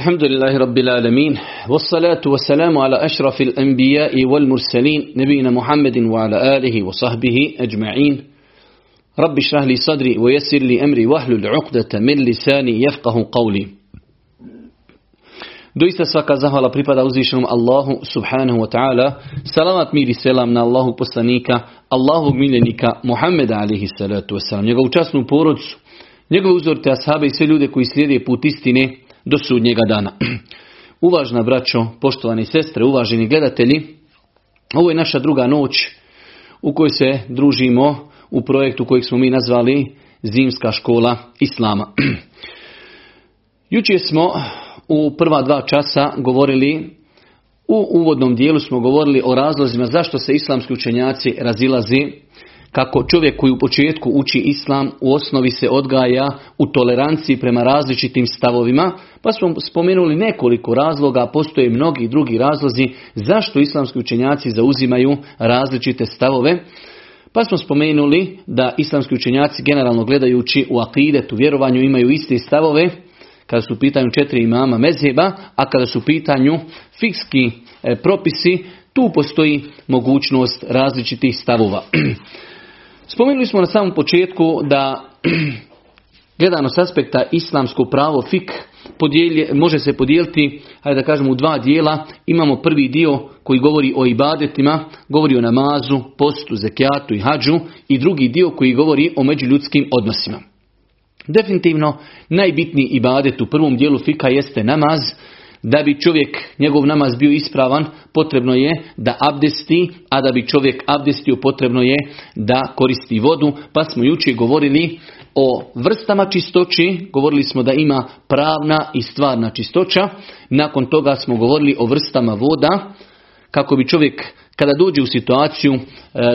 الحمد لله رب العالمين والصلاة والسلام على أشرف الأنبياء والمرسلين نبينا محمد وعلى آله وصحبه أجمعين. رب اشرح لي صدري ويسر لي أمري وهل العقدة من لساني يفقه قولي. دويسة سفاكا زهوالا بريبادا وزيشنم الله سبحانه وتعالى سلامات ميري سلامنا الله بسانيكا الله ميلنيكا محمد عليه الصلاة والسلام يقول جاسنو بورودس يقول وزورتي أصحابي سلودة كويسليدي بوتيستيني do sudnjega dana. Uvažna braćo, poštovani sestre, uvaženi gledatelji, ovo je naša druga noć u kojoj se družimo u projektu kojeg smo mi nazvali Zimska škola Islama. Jučer smo u prva dva časa govorili, u uvodnom dijelu smo govorili o razlozima zašto se islamski učenjaci razilazi, kako čovjek koji u početku uči islam u osnovi se odgaja u toleranciji prema različitim stavovima, pa smo spomenuli nekoliko razloga, postoje mnogi drugi razlozi zašto islamski učenjaci zauzimaju različite stavove. Pa smo spomenuli da islamski učenjaci generalno gledajući u akidetu, vjerovanju imaju iste stavove, kada su u pitanju četiri imama mezheba, a kada su u pitanju fikski e, propisi, tu postoji mogućnost različitih stavova. Spomenuli smo na samom početku da gledano s aspekta islamsko pravo fik podijelje, može se podijeliti, hajde da kažemo u dva dijela. Imamo prvi dio koji govori o ibadetima, govori o namazu, postu, zekijatu i hađu i drugi dio koji govori o međuljudskim odnosima. Definitivno najbitniji ibadet u prvom dijelu fika jeste namaz. Da bi čovjek, njegov namaz bio ispravan, potrebno je da abdesti, a da bi čovjek abdestio, potrebno je da koristi vodu. Pa smo jučer govorili o vrstama čistoći, govorili smo da ima pravna i stvarna čistoća. Nakon toga smo govorili o vrstama voda, kako bi čovjek kada dođe u situaciju e,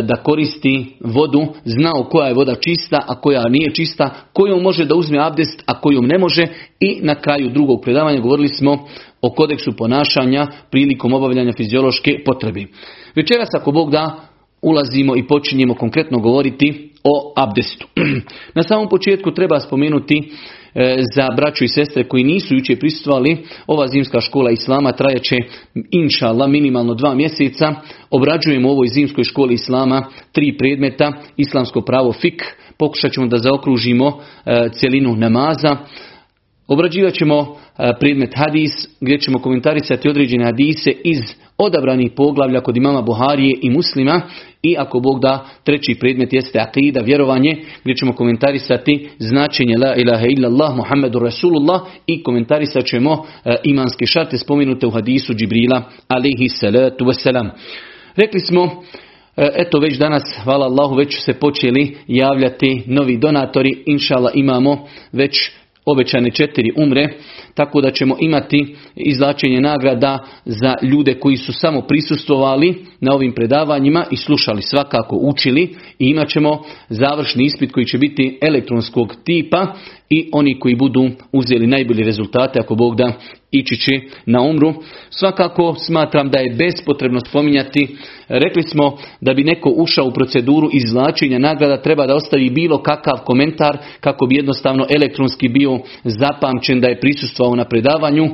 da koristi vodu, znao koja je voda čista, a koja nije čista, kojom može da uzme abdest, a kojom ne može. I na kraju drugog predavanja govorili smo o kodeksu ponašanja prilikom obavljanja fiziološke potrebe. Večeras ako Bog da, ulazimo i počinjemo konkretno govoriti o abdestu. Na samom početku treba spomenuti e, za braću i sestre koji nisu jučer prisustvovali, ova zimska škola Islama trajaće inša Allah minimalno dva mjeseca. Obrađujemo u ovoj zimskoj školi Islama tri predmeta, islamsko pravo fik, pokušat ćemo da zaokružimo e, cjelinu namaza. Obrađivat ćemo e, predmet hadis gdje ćemo komentarisati određene hadise iz odabranih poglavlja kod imama Buharije i muslima i ako Bog da treći predmet jeste akida, vjerovanje gdje ćemo komentarisati značenje la ilaha illallah Muhammedu Rasulullah i komentarisat ćemo e, imanske šarte spomenute u hadisu Džibrila alihi salatu wasalam. Rekli smo e, Eto već danas, hvala Allahu, već se počeli javljati novi donatori. Inšala imamo već obećane četiri umre, tako da ćemo imati izlačenje nagrada za ljude koji su samo prisustvovali na ovim predavanjima i slušali svakako učili i imat ćemo završni ispit koji će biti elektronskog tipa i oni koji budu uzeli najbolje rezultate ako Bog da ići će na umru. Svakako smatram da je bespotrebno spominjati, rekli smo da bi neko ušao u proceduru izvlačenja nagrada treba da ostavi bilo kakav komentar kako bi jednostavno elektronski bio zapamćen da je prisustvovao na predavanju.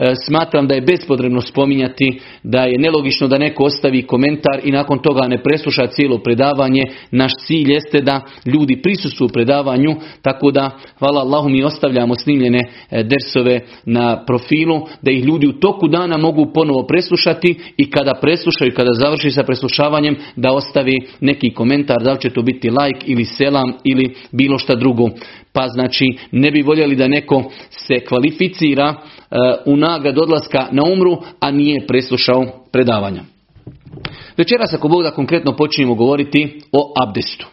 E, smatram da je bespotrebno spominjati da je nelogično da neko ostavi komentar i nakon toga ne presluša cijelo predavanje. Naš cilj jeste da ljudi prisustvuju predavanju, tako da hvala Allahu mi ostavljamo snimljene e, dersove na profilu, da ih ljudi u toku dana mogu ponovo preslušati i kada preslušaju, kada završi sa preslušavanjem, da ostavi neki komentar, da li će to biti like ili selam ili bilo šta drugo. Pa znači ne bi voljeli da neko se kvalificira u nagrad odlaska na umru, a nije preslušao predavanja. Večeras ako Bog da konkretno počinjemo govoriti o abdestu.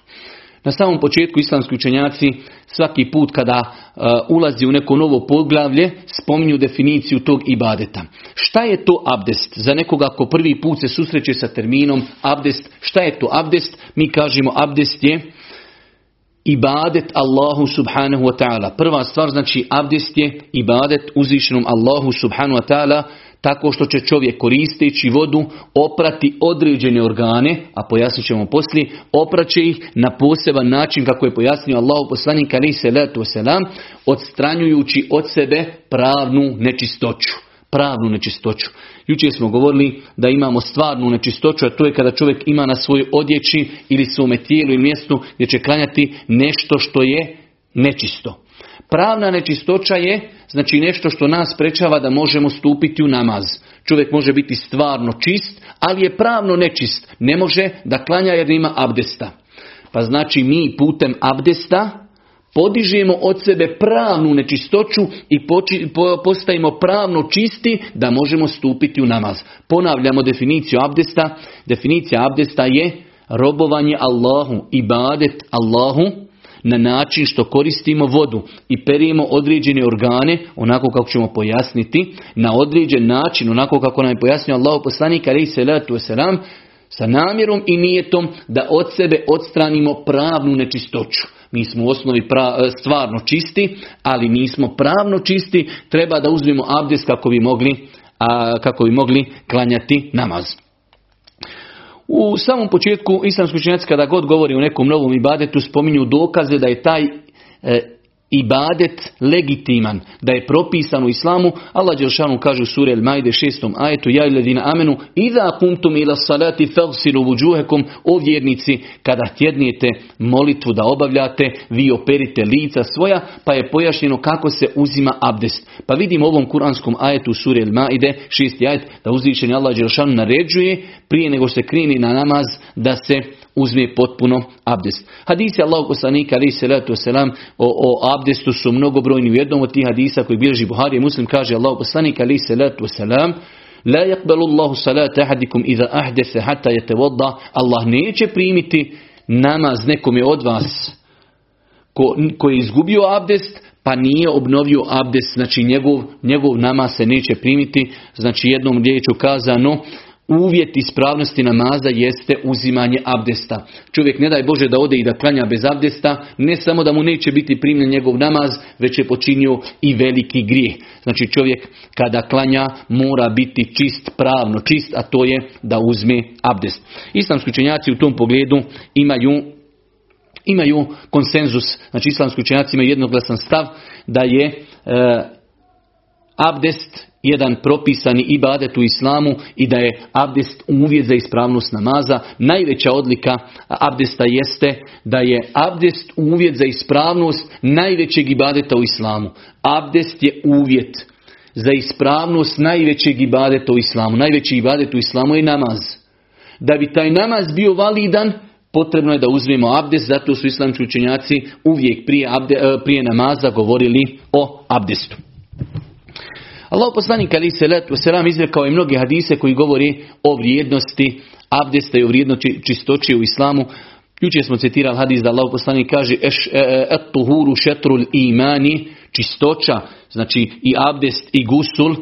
Na samom početku islamski učenjaci svaki put kada e, ulazi u neko novo poglavlje spominju definiciju tog ibadeta. Šta je to abdest? Za nekoga ko prvi put se susreće sa terminom abdest, šta je to abdest? Mi kažemo abdest je ibadet Allahu subhanahu wa ta'ala. Prva stvar znači abdest je ibadet uzvišenom Allahu subhanahu wa ta'ala tako što će čovjek koristeći vodu oprati određene organe, a pojasnit ćemo poslije, opraće ih na poseban način kako je pojasnio Allahu poslanik ali se letu selam, odstranjujući od sebe pravnu nečistoću. Pravnu nečistoću. Jučer smo govorili da imamo stvarnu nečistoću, a to je kada čovjek ima na svojoj odjeći ili svome tijelu ili mjestu gdje će klanjati nešto što je nečisto. Pravna nečistoća je znači nešto što nas sprečava da možemo stupiti u namaz. Čovjek može biti stvarno čist, ali je pravno nečist. Ne može da klanja jer nema abdesta. Pa znači mi putem abdesta podižemo od sebe pravnu nečistoću i postajemo pravno čisti da možemo stupiti u namaz. Ponavljamo definiciju abdesta. Definicija abdesta je robovanje Allahu, ibadet Allahu, na način što koristimo vodu i perijemo određene organe, onako kako ćemo pojasniti, na određen način, onako kako nam je pojasnio Allah poslanik ali se wasalam, sa namjerom i nijetom da od sebe odstranimo pravnu nečistoću. Mi smo u osnovi stvarno čisti, ali nismo pravno čisti, treba da uzmemo abdes kako bi mogli, a, kako bi mogli klanjati namaz. U samom početku islamski učenjaci kada god govori o nekom novom ibadetu spominju dokaze da je taj e, ibadet legitiman, da je propisan u islamu. Allah Đelšanu kaže u suri El Majde šestom ajetu Ja iledina amenu Iza kuntum ila salati felsilu vuđuhekom O vjernici, kada tjednijete molitvu da obavljate, vi operite lica svoja, pa je pojašnjeno kako se uzima abdest. Pa vidimo u ovom kuranskom ajetu u suri El Majde šesti ajet da uzvišeni Allah Đelšanu naređuje prije nego se krini na namaz da se uzme potpuno abdest. Hadisi Allahu poslanika ali salatu selam o, o abdestu su mnogobrojni u jednom od tih hadisa koji bilježi Buhari Muslim kaže Allahu poslanik ali salatu selam La yaqbalu Allahu salata ahadikum idha ahdese hatta yatawadda. Allah neće primiti namaz nekome od vas ko, koji je izgubio abdest pa nije obnovio abdest, znači njegov, njegov namaz se neće primiti, znači jednom riječu kazano, uvjet ispravnosti namaza jeste uzimanje abdesta. Čovjek ne daj Bože da ode i da klanja bez abdesta, ne samo da mu neće biti primljen njegov namaz, već je počinio i veliki grijeh. Znači čovjek kada klanja mora biti čist, pravno čist, a to je da uzme abdest. Islamski učenjaci u tom pogledu imaju imaju konsenzus, znači islamski učenjaci imaju jednoglasan stav da je e, abdest jedan propisani ibadet u islamu i da je abdest uvjet za ispravnost namaza. Najveća odlika abdesta jeste da je abdest uvjet za ispravnost najvećeg ibadeta u islamu. Abdest je uvjet za ispravnost najvećeg ibadeta u islamu. Najveći ibadet u islamu je namaz. Da bi taj namaz bio validan, potrebno je da uzmemo abdest, zato su islamski učenjaci uvijek prije, prije namaza govorili o abdestu. Allah poslanik ali se letu selam izrekao i mnoge hadise koji govori o vrijednosti abdesta i o vrijednosti čistoći u islamu. Jučer smo citirali hadis da Allah poslanik kaže e, e, et tuhuru šetrul imani čistoća, znači i abdest i gusul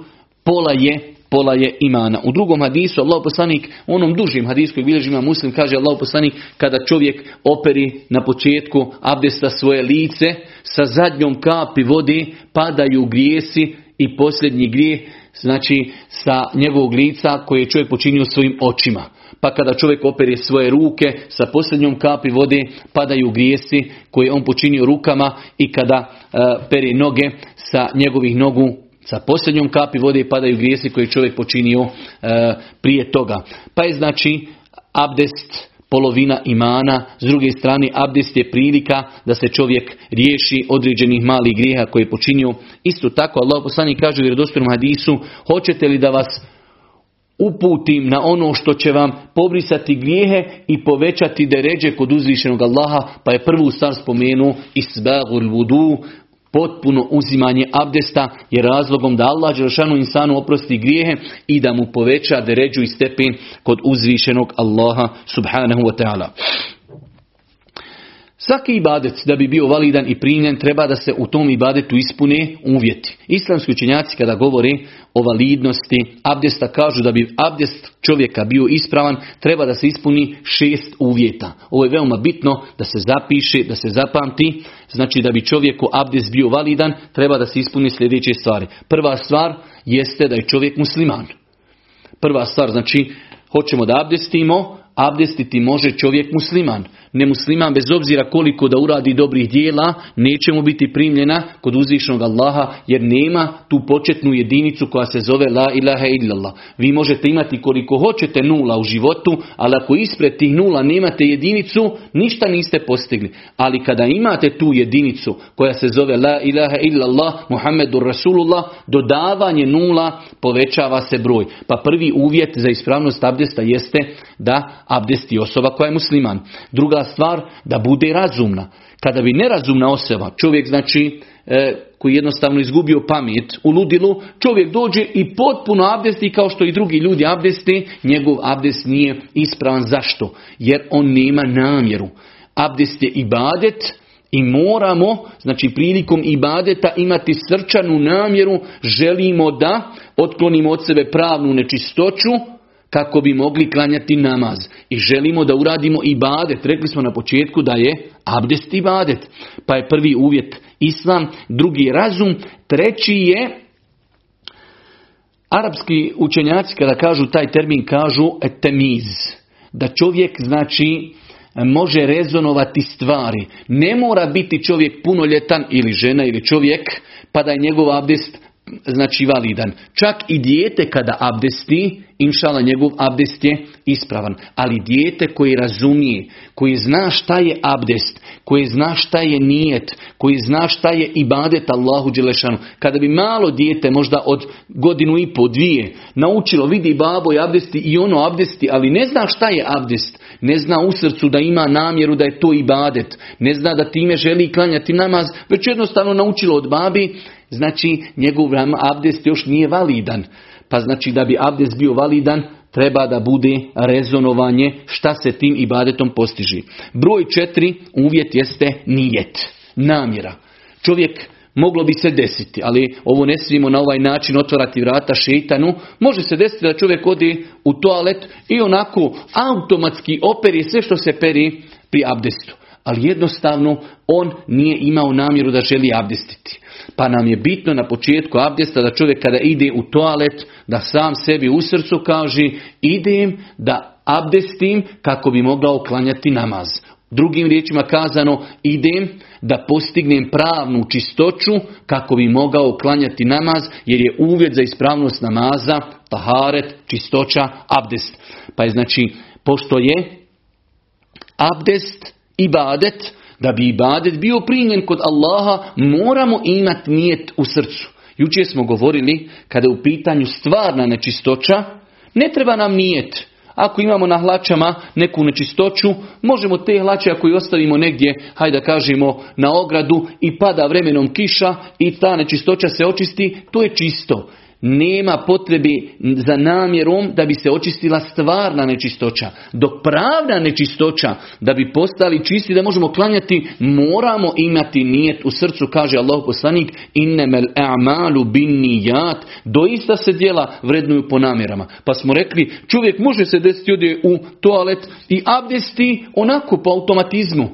pola je pola je imana. U drugom hadisu Allah poslanik, u onom dužim hadisu koji muslim, kaže Allah poslanik kada čovjek operi na početku abdesta svoje lice, sa zadnjom kapi vode padaju grijesi i posljednji grijeh, znači sa njegovog lica koje je čovjek počinio svojim očima. Pa kada čovjek opere svoje ruke sa posljednjom kapi vode padaju grijesi koje on počinio rukama i kada uh, pere noge sa njegovih nogu sa posljednjom kapi vode padaju grijesi koje je čovjek počinio e, prije toga. Pa je znači abdest polovina imana, s druge strane abdest je prilika da se čovjek riješi određenih malih grijeha koje je počinio. Isto tako Allah poslanik kaže u vjerodostojnom hadisu, hoćete li da vas uputim na ono što će vam pobrisati grijehe i povećati deređe kod uzvišenog Allaha, pa je prvu stvar spomenuo isbagul vudu, potpuno uzimanje abdesta je razlogom da Allah Đelšanu insanu oprosti grijehe i da mu poveća deređu i stepen kod uzvišenog Allaha subhanahu wa ta'ala. Svaki ibadet da bi bio validan i primljen treba da se u tom ibadetu ispune uvjeti. Islamski učenjaci kada govore o validnosti abdesta kažu da bi abdest čovjeka bio ispravan treba da se ispuni šest uvjeta. Ovo je veoma bitno da se zapiše, da se zapamti znači da bi čovjeku abdest bio validan, treba da se ispuni sljedeće stvari. Prva stvar jeste da je čovjek musliman. Prva stvar, znači, hoćemo da abdestimo, abdestiti može čovjek musliman nemusliman bez obzira koliko da uradi dobrih dijela, neće mu biti primljena kod uzvišnog Allaha jer nema tu početnu jedinicu koja se zove la ilaha illallah. Vi možete imati koliko hoćete nula u životu, ali ako ispred tih nula nemate jedinicu, ništa niste postigli. Ali kada imate tu jedinicu koja se zove la ilaha illallah, Muhammedur Rasulullah, dodavanje nula povećava se broj. Pa prvi uvjet za ispravnost abdesta jeste da abdesti osoba koja je musliman. Druga stvar da bude razumna. Kada bi nerazumna osoba, čovjek znači e, koji jednostavno izgubio pamet u ludilu, čovjek dođe i potpuno abdesti kao što i drugi ljudi abdeste, njegov abdest nije ispravan. Zašto? Jer on nema namjeru. Abdest je ibadet, i moramo, znači prilikom ibadeta imati srčanu namjeru, želimo da otklonimo od sebe pravnu nečistoću, kako bi mogli klanjati namaz. I želimo da uradimo ibadet. Rekli smo na početku da je abdest ibadet. Pa je prvi uvjet islam, drugi razum, treći je Arapski učenjaci kada kažu taj termin kažu etemiz. Da čovjek znači može rezonovati stvari. Ne mora biti čovjek punoljetan ili žena ili čovjek pa da je njegov abdest znači validan. Čak i dijete kada abdesti, inšala njegov abdest je ispravan. Ali dijete koji razumije, koji zna šta je abdest, koji zna šta je nijet, koji zna šta je ibadet Allahu Đelešanu. Kada bi malo dijete, možda od godinu i po, dvije, naučilo, vidi babo i abdesti i ono abdesti, ali ne zna šta je abdest, ne zna u srcu da ima namjeru da je to ibadet, ne zna da time želi klanjati namaz, već jednostavno naučilo od babi, znači njegov abdest još nije validan. Pa znači da bi abdest bio validan, treba da bude rezonovanje šta se tim ibadetom postiži. Broj četiri, uvjet jeste nijet, namjera. Čovjek moglo bi se desiti, ali ovo ne smijemo na ovaj način otvarati vrata šeitanu. Može se desiti da čovjek odi u toalet i onako automatski operi sve što se peri pri abdestu. Ali jednostavno on nije imao namjeru da želi abdestiti. Pa nam je bitno na početku abdesta da čovjek kada ide u toalet, da sam sebi u srcu kaže idem da abdestim kako bi mogao klanjati namaz. Drugim riječima kazano idem da postignem pravnu čistoću kako bi mogao klanjati namaz jer je uvjet za ispravnost namaza, taharet, čistoća, abdest. Pa je znači, pošto je abdest, ibadet, da bi ibadet bio primjen kod Allaha, moramo imati nijet u srcu. Jučer smo govorili, kada je u pitanju stvarna nečistoća, ne treba nam nijet. Ako imamo na hlačama neku nečistoću, možemo te hlače ako ih ostavimo negdje, hajde da kažemo, na ogradu i pada vremenom kiša i ta nečistoća se očisti, to je čisto nema potrebe za namjerom da bi se očistila stvarna nečistoća. Dok pravna nečistoća da bi postali čisti da možemo klanjati moramo imati nijet u srcu kaže Allah poslanik innemel a'malu bin nijat doista se djela vrednuju po namjerama. Pa smo rekli čovjek može se desiti ode u toalet i abdesti onako po automatizmu.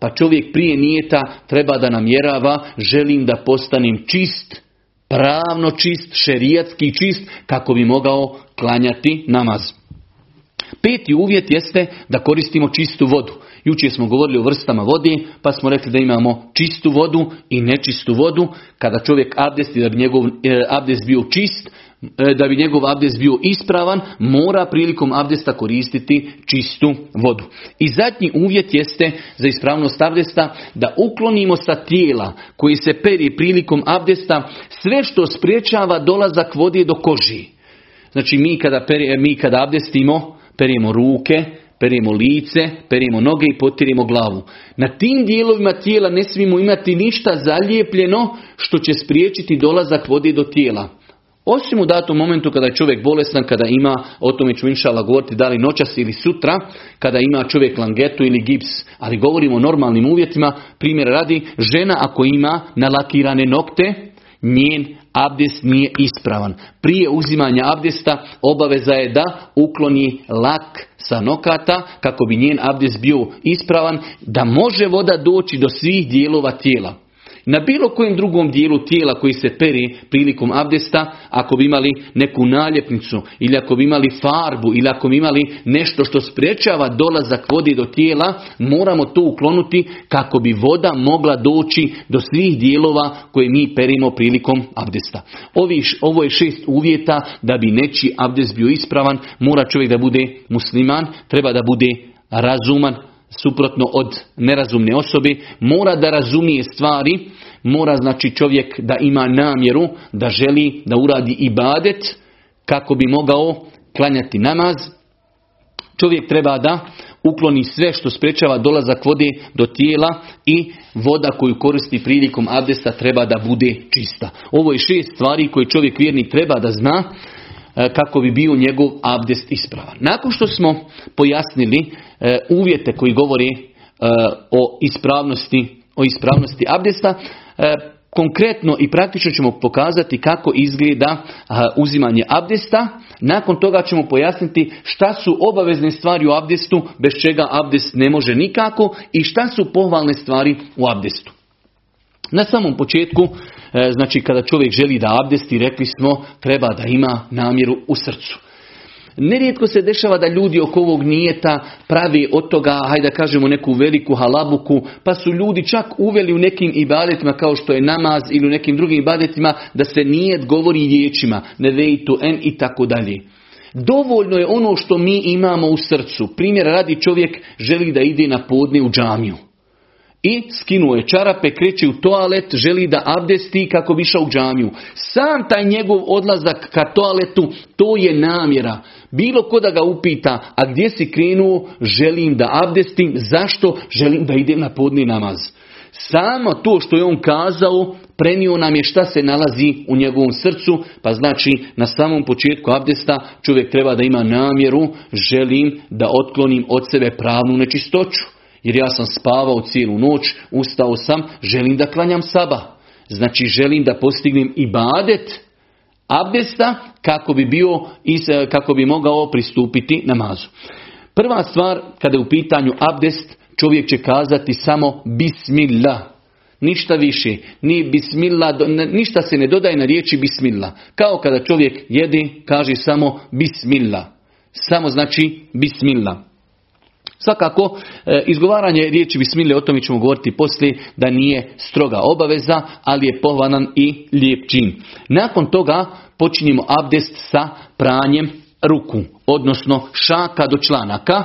Pa čovjek prije nijeta treba da namjerava želim da postanem čist pravno čist, šerijatski čist, kako bi mogao klanjati namaz. Peti uvjet jeste da koristimo čistu vodu. Jučer smo govorili o vrstama vode, pa smo rekli da imamo čistu vodu i nečistu vodu. Kada čovjek abdesti da bi njegov e, abdest bio čist, da bi njegov abdest bio ispravan, mora prilikom abdesta koristiti čistu vodu. I zadnji uvjet jeste za ispravnost abdesta da uklonimo sa tijela koji se peri prilikom abdesta sve što spriječava dolazak vode do koži. Znači mi kada, peri, mi kada abdestimo, perimo ruke, perimo lice, perimo noge i potirimo glavu. Na tim dijelovima tijela ne smijemo imati ništa zalijepljeno što će spriječiti dolazak vode do tijela. Osim u datom momentu kada je čovjek bolestan, kada ima, o tome ću inšala govoriti da li noćas ili sutra, kada ima čovjek langetu ili gips, ali govorimo o normalnim uvjetima, primjer radi, žena ako ima nalakirane nokte, njen abdest nije ispravan. Prije uzimanja abdesta obaveza je da ukloni lak sa nokata kako bi njen abdest bio ispravan, da može voda doći do svih dijelova tijela. Na bilo kojem drugom dijelu tijela koji se peri prilikom abdesta, ako bi imali neku naljepnicu ili ako bi imali farbu ili ako bi imali nešto što sprečava dolazak vode do tijela, moramo to uklonuti kako bi voda mogla doći do svih dijelova koje mi perimo prilikom abdesta. Ovi, ovo je šest uvjeta da bi neći abdest bio ispravan, mora čovjek da bude musliman, treba da bude razuman, suprotno od nerazumne osobe, mora da razumije stvari, mora znači čovjek da ima namjeru, da želi da uradi ibadet kako bi mogao klanjati namaz. Čovjek treba da ukloni sve što sprečava dolazak vode do tijela i voda koju koristi prilikom abdesta treba da bude čista. Ovo je šest stvari koje čovjek vjerni treba da zna kako bi bio njegov abdest ispravan. Nakon što smo pojasnili e, uvjete koji govori e, o ispravnosti o ispravnosti abdesta, E, konkretno i praktično ćemo pokazati kako izgleda uzimanje abdesta. Nakon toga ćemo pojasniti šta su obavezne stvari u abdestu, bez čega abdest ne može nikako i šta su pohvalne stvari u abdestu. Na samom početku, e, znači kada čovjek želi da abdesti, rekli smo, treba da ima namjeru u srcu. Nerijetko se dešava da ljudi oko ovog nijeta pravi od toga, hajde da kažemo, neku veliku halabuku, pa su ljudi čak uveli u nekim ibadetima kao što je namaz ili u nekim drugim ibadetima da se nijet govori riječima, ne vejtu en i tako dalje. Dovoljno je ono što mi imamo u srcu. Primjer radi čovjek želi da ide na podne u džamiju. I skinuo je čarape, kreće u toalet, želi da abdesti kako bi išao u džamiju. Sam taj njegov odlazak ka toaletu, to je namjera. Bilo ko da ga upita, a gdje si krenuo, želim da abdestim, zašto? Želim da idem na podni namaz. Samo to što je on kazao, prenio nam je šta se nalazi u njegovom srcu, pa znači na samom početku abdesta čovjek treba da ima namjeru, želim da otklonim od sebe pravnu nečistoću. Jer ja sam spavao cijelu noć, ustao sam, želim da klanjam saba. Znači želim da postignem i badet abdesta kako bi, bio, kako bi mogao pristupiti namazu. Prva stvar kada je u pitanju abdest, čovjek će kazati samo bismillah. Ništa više, ni bismillah, ništa se ne dodaje na riječi bismillah. Kao kada čovjek jedi, kaže samo bismillah. Samo znači bismillah. Svakako, e, izgovaranje riječi bismile, o tome ćemo govoriti poslije, da nije stroga obaveza, ali je pohvalan i lijep čin. Nakon toga počinjemo abdest sa pranjem ruku, odnosno šaka do članaka,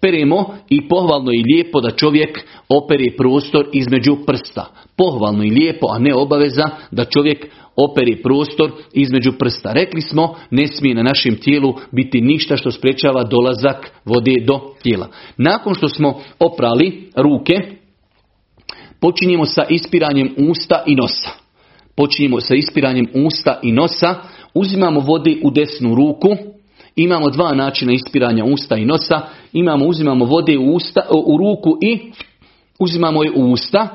peremo i pohvalno i lijepo da čovjek operi prostor između prsta. Pohvalno i lijepo, a ne obaveza da čovjek operi prostor između prsta. Rekli smo, ne smije na našem tijelu biti ništa što sprečava dolazak vode do tijela. Nakon što smo oprali ruke, počinjemo sa ispiranjem usta i nosa. Počinjemo sa ispiranjem usta i nosa, uzimamo vode u desnu ruku, imamo dva načina ispiranja usta i nosa, imamo, uzimamo vode u, usta, u ruku i uzimamo je u usta,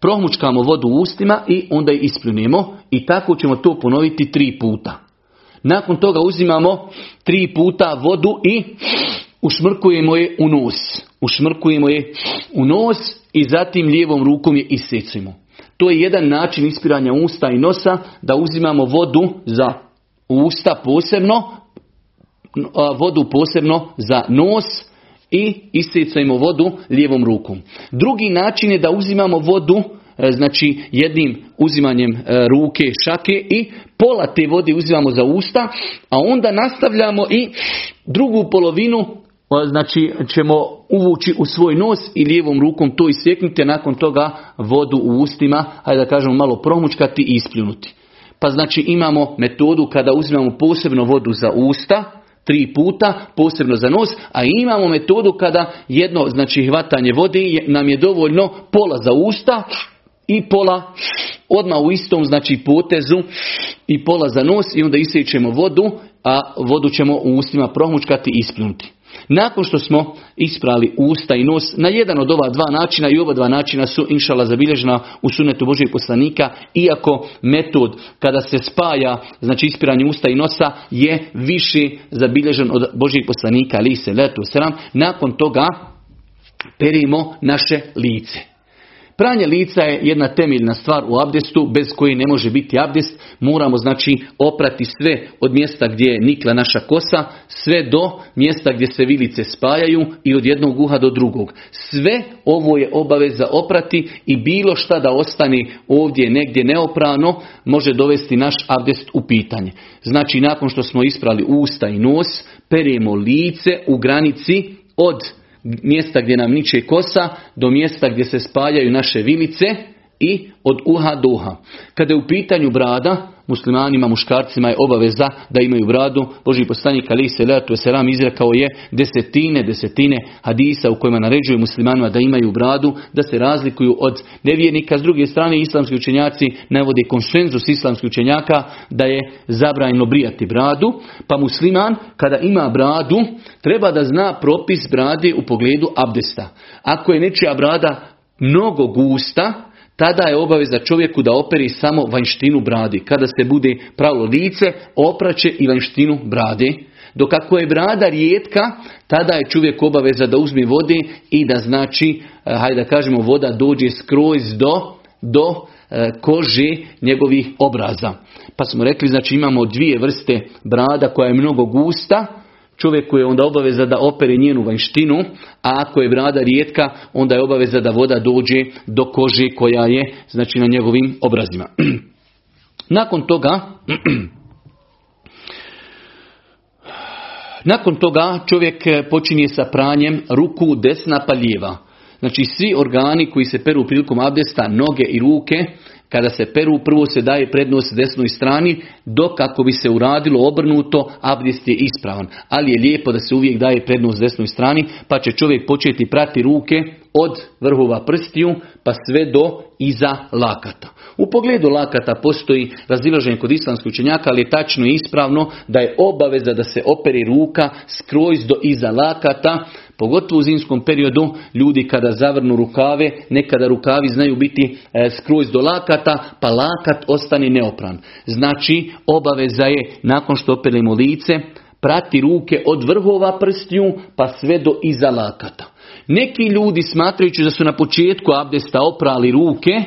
prohmučkamo vodu u ustima i onda je ispljunemo i tako ćemo to ponoviti tri puta. Nakon toga uzimamo tri puta vodu i ušmrkujemo je u nos. Ušmrkujemo je u nos i zatim lijevom rukom je isecujemo. To je jedan način ispiranja usta i nosa da uzimamo vodu za usta posebno, vodu posebno za nos i isecajmo vodu lijevom rukom. Drugi način je da uzimamo vodu znači jednim uzimanjem e, ruke, šake i pola te vode uzimamo za usta, a onda nastavljamo i drugu polovinu e, znači ćemo uvući u svoj nos i lijevom rukom to isjeknuti, nakon toga vodu u ustima, hajde da kažemo malo promučkati i ispljunuti. Pa znači imamo metodu kada uzimamo posebno vodu za usta, tri puta, posebno za nos, a imamo metodu kada jedno, znači hvatanje vode nam je dovoljno pola za usta i pola odmah u istom, znači potezu i pola za nos i onda isjećemo vodu, a vodu ćemo u ustima promučkati i ispljunuti. Nakon što smo isprali usta i nos na jedan od ova dva načina i oba dva načina su inšala zabilježena u sunetu Božih poslanika, iako metod kada se spaja, znači ispiranje usta i nosa je više zabilježen od Božih poslanika, ali se letu sram, nakon toga perimo naše lice. Pranje lica je jedna temeljna stvar u abdestu bez koje ne može biti abdest. Moramo znači oprati sve od mjesta gdje je nikla naša kosa, sve do mjesta gdje se vilice spajaju i od jednog uha do drugog. Sve ovo je obaveza oprati i bilo šta da ostane ovdje negdje neoprano može dovesti naš abdest u pitanje. Znači nakon što smo isprali usta i nos, peremo lice u granici od mjesta gdje nam niče kosa do mjesta gdje se spajaju naše vilice i od uha do uha. Kada je u pitanju brada, muslimanima, muškarcima je obaveza da imaju bradu. Boži poslanik Ali se letu selam izrekao je desetine, desetine hadisa u kojima naređuju muslimanima da imaju bradu, da se razlikuju od nevjernika. S druge strane, islamski učenjaci navode konsenzus islamskih učenjaka da je zabranjeno brijati bradu. Pa musliman kada ima bradu treba da zna propis brade u pogledu abdesta. Ako je nečija brada mnogo gusta, tada je obaveza čovjeku da operi samo vanjštinu bradi. Kada se bude pravo lice, opraće i vanjštinu brade. Dok ako je brada rijetka, tada je čovjek obaveza da uzme vode i da znači, eh, hajde da kažemo, voda dođe skroz do, do eh, kože njegovih obraza. Pa smo rekli, znači imamo dvije vrste brada koja je mnogo gusta, čovjeku je onda obaveza da opere njenu vanjštinu, a ako je brada rijetka, onda je obaveza da voda dođe do kože koja je znači na njegovim obrazima. Nakon toga, nakon toga čovjek počinje sa pranjem ruku desna pa lijeva. Znači svi organi koji se peru prilikom abdesta, noge i ruke, kada se peru, prvo se daje prednost desnoj strani, dok ako bi se uradilo obrnuto, abdest je ispravan. Ali je lijepo da se uvijek daje prednost desnoj strani, pa će čovjek početi prati ruke od vrhova prstiju pa sve do iza lakata. U pogledu lakata postoji razilaženje kod islamskih učenjaka, ali je tačno i ispravno da je obaveza da se operi ruka skroz do iza lakata, Pogotovo u zimskom periodu ljudi kada zavrnu rukave, nekada rukavi znaju biti e, skroz do lakata, pa lakat ostane neopran. Znači obaveza je nakon što operimo lice, prati ruke od vrhova prstiju pa sve do iza lakata. Neki ljudi smatrajući da su na početku abdesta oprali ruke,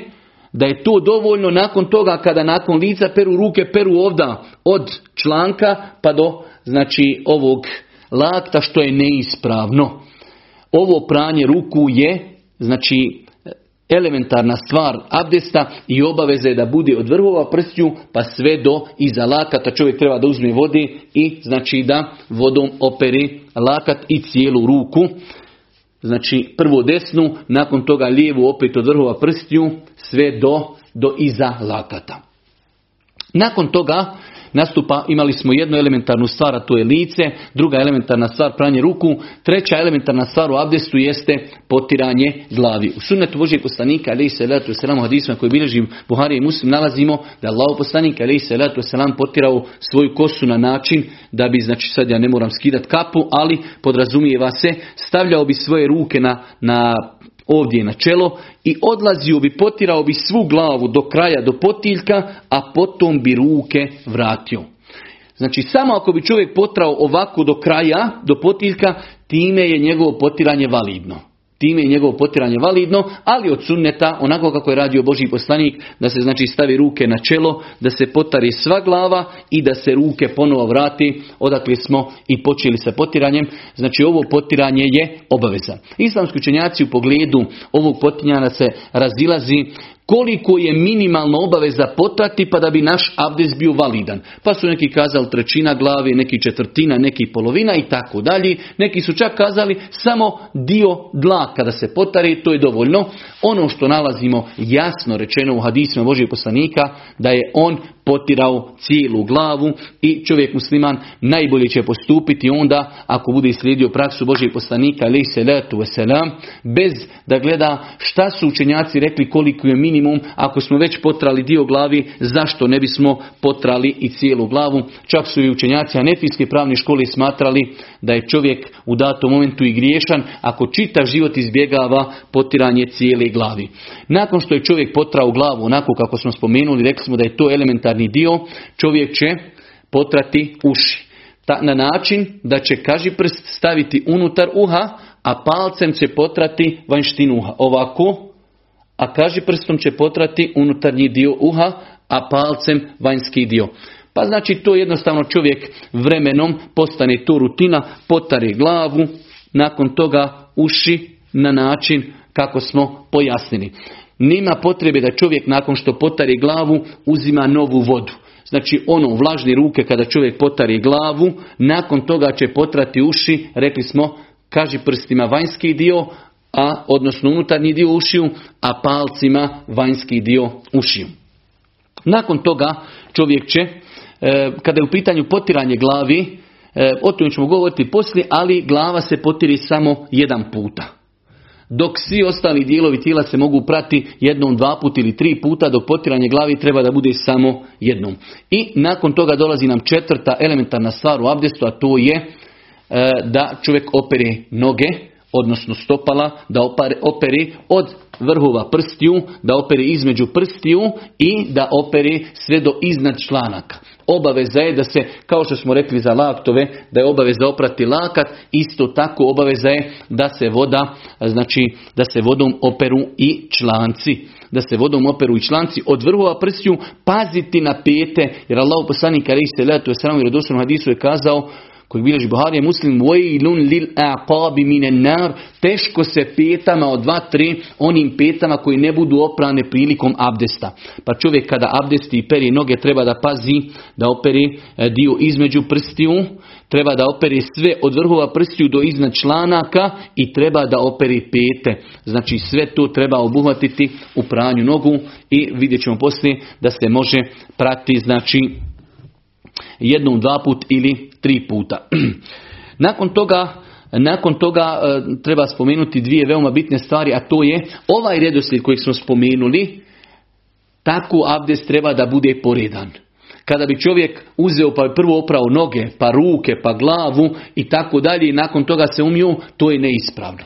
da je to dovoljno nakon toga kada nakon lica peru ruke, peru ovda od članka pa do znači ovog lakta što je neispravno. Ovo pranje ruku je znači elementarna stvar abdesta i obaveza je da bude od vrhova prstju pa sve do iza lakata. Čovjek treba da uzme vode i znači da vodom operi lakat i cijelu ruku. Znači prvo desnu, nakon toga lijevu opet od vrhova prstju sve do, do iza lakata. Nakon toga nastupa, imali smo jednu elementarnu stvar, a to je lice, druga elementarna stvar pranje ruku, treća elementarna stvar u abdestu jeste potiranje glavi. U sunnetu Božijeg poslanika, ali se letu selam hadisma koji bilježim Buhari i Muslim, nalazimo da je Allah poslanik, ali se letu selam potirao svoju kosu na način da bi, znači sad ja ne moram skidat kapu, ali podrazumijeva se, stavljao bi svoje ruke na, na ovdje na čelo i odlazio bi, potirao bi svu glavu do kraja, do potiljka, a potom bi ruke vratio. Znači samo ako bi čovjek potrao ovako do kraja, do potiljka, time je njegovo potiranje validno. Time je njegovo potiranje validno, ali od sunneta, onako kako je radio Boži poslanik, da se znači stavi ruke na čelo, da se potari sva glava i da se ruke ponovo vrati, odakle smo i počeli sa potiranjem. Znači ovo potiranje je obaveza. Islamski učenjaci u pogledu ovog potiranja se razilazi koliko je minimalno obaveza potrati pa da bi naš abdest bio validan. Pa su neki kazali trećina glavi, neki četvrtina, neki polovina i tako dalje. Neki su čak kazali samo dio dlaka da se potari, to je dovoljno. Ono što nalazimo jasno rečeno u hadisima Božijeg poslanika da je on potirao cijelu glavu i čovjek musliman najbolje će postupiti onda ako bude slijedio praksu Božih poslanika ali se letu selam bez da gleda šta su učenjaci rekli koliko je minimum ako smo već potrali dio glavi zašto ne bismo potrali i cijelu glavu čak su i učenjaci anefijske pravne škole smatrali da je čovjek u datom momentu i griješan ako čitav život izbjegava potiranje cijele glavi. Nakon što je čovjek potrao glavu onako kako smo spomenuli, rekli smo da je to elementarni dio, čovjek će potrati uši. Ta, na način da će kaži prst staviti unutar uha, a palcem će potrati vanštinu uha. Ovako, a kaži prstom će potrati unutarnji dio uha, a palcem vanjski dio. Pa znači to jednostavno čovjek vremenom postane to rutina, potari glavu, nakon toga uši na način kako smo pojasnili. Nema potrebe da čovjek nakon što potari glavu uzima novu vodu. Znači ono vlažni ruke kada čovjek potari glavu, nakon toga će potrati uši, rekli smo, kaži prstima vanjski dio, a odnosno unutarnji dio ušiju, a palcima vanjski dio ušiju. Nakon toga čovjek će, e, kada je u pitanju potiranje glavi, e, o tome ćemo govoriti poslije, ali glava se potiri samo jedan puta dok svi ostali dijelovi tijela se mogu prati jednom, dva puta ili tri puta, dok potiranje glavi treba da bude samo jednom. I nakon toga dolazi nam četvrta elementarna stvar u abdestu, a to je e, da čovjek opere noge, odnosno stopala, da operi od vrhova prstiju, da operi između prstiju i da operi sve do iznad članaka. Obaveza je da se, kao što smo rekli za laktove, da je obaveza oprati lakat, isto tako obaveza je da se voda, znači da se vodom operu i članci. Da se vodom operu i članci od vrhova prstiju paziti na pete, jer Allah poslanik ali se letu je sram i hadisu je kazao koji bilježi Buharija muslim lil aqabi minen nar teško se petama od dva, tri onim petama koji ne budu oprane prilikom abdesta. Pa čovjek kada abdesti i peri noge treba da pazi da operi e, dio između prstiju, treba da operi sve od vrhova prstiju do iznad članaka i treba da operi pete. Znači sve to treba obuhvatiti u pranju nogu i vidjet ćemo poslije da se može prati znači jednom, dva put ili tri puta. Nakon toga nakon toga e, treba spomenuti dvije veoma bitne stvari, a to je ovaj redoslijed koji smo spomenuli, tako abdest treba da bude poredan. Kada bi čovjek uzeo pa prvo oprao noge, pa ruke, pa glavu i tako dalje i nakon toga se umio, to je neispravno.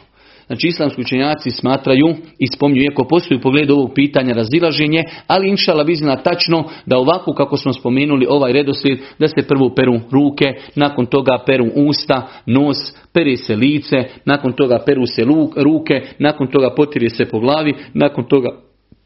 Znači islamski učenjaci smatraju i spominju, iako postoji u pogledu ovog pitanja razilaženje, ali inšala bizna tačno da ovako kako smo spomenuli ovaj redoslijed, da se prvo peru ruke, nakon toga peru usta, nos, peri se lice, nakon toga peru se ruke, nakon toga potire se po glavi, nakon toga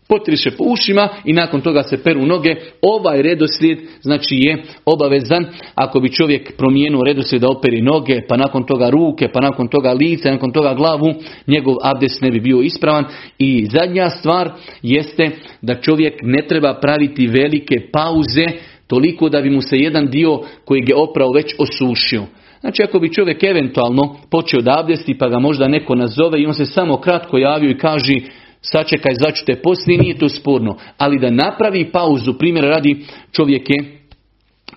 potriše po ušima i nakon toga se peru noge. Ovaj redoslijed znači je obavezan ako bi čovjek promijenuo redoslijed da operi noge, pa nakon toga ruke, pa nakon toga lice, nakon toga glavu, njegov abdest ne bi bio ispravan. I zadnja stvar jeste da čovjek ne treba praviti velike pauze toliko da bi mu se jedan dio koji je oprao već osušio. Znači ako bi čovjek eventualno počeo da abdesti pa ga možda neko nazove i on se samo kratko javio i kaže sačekaj, začute poslije, nije to sporno. Ali da napravi pauzu, primjer radi čovjek je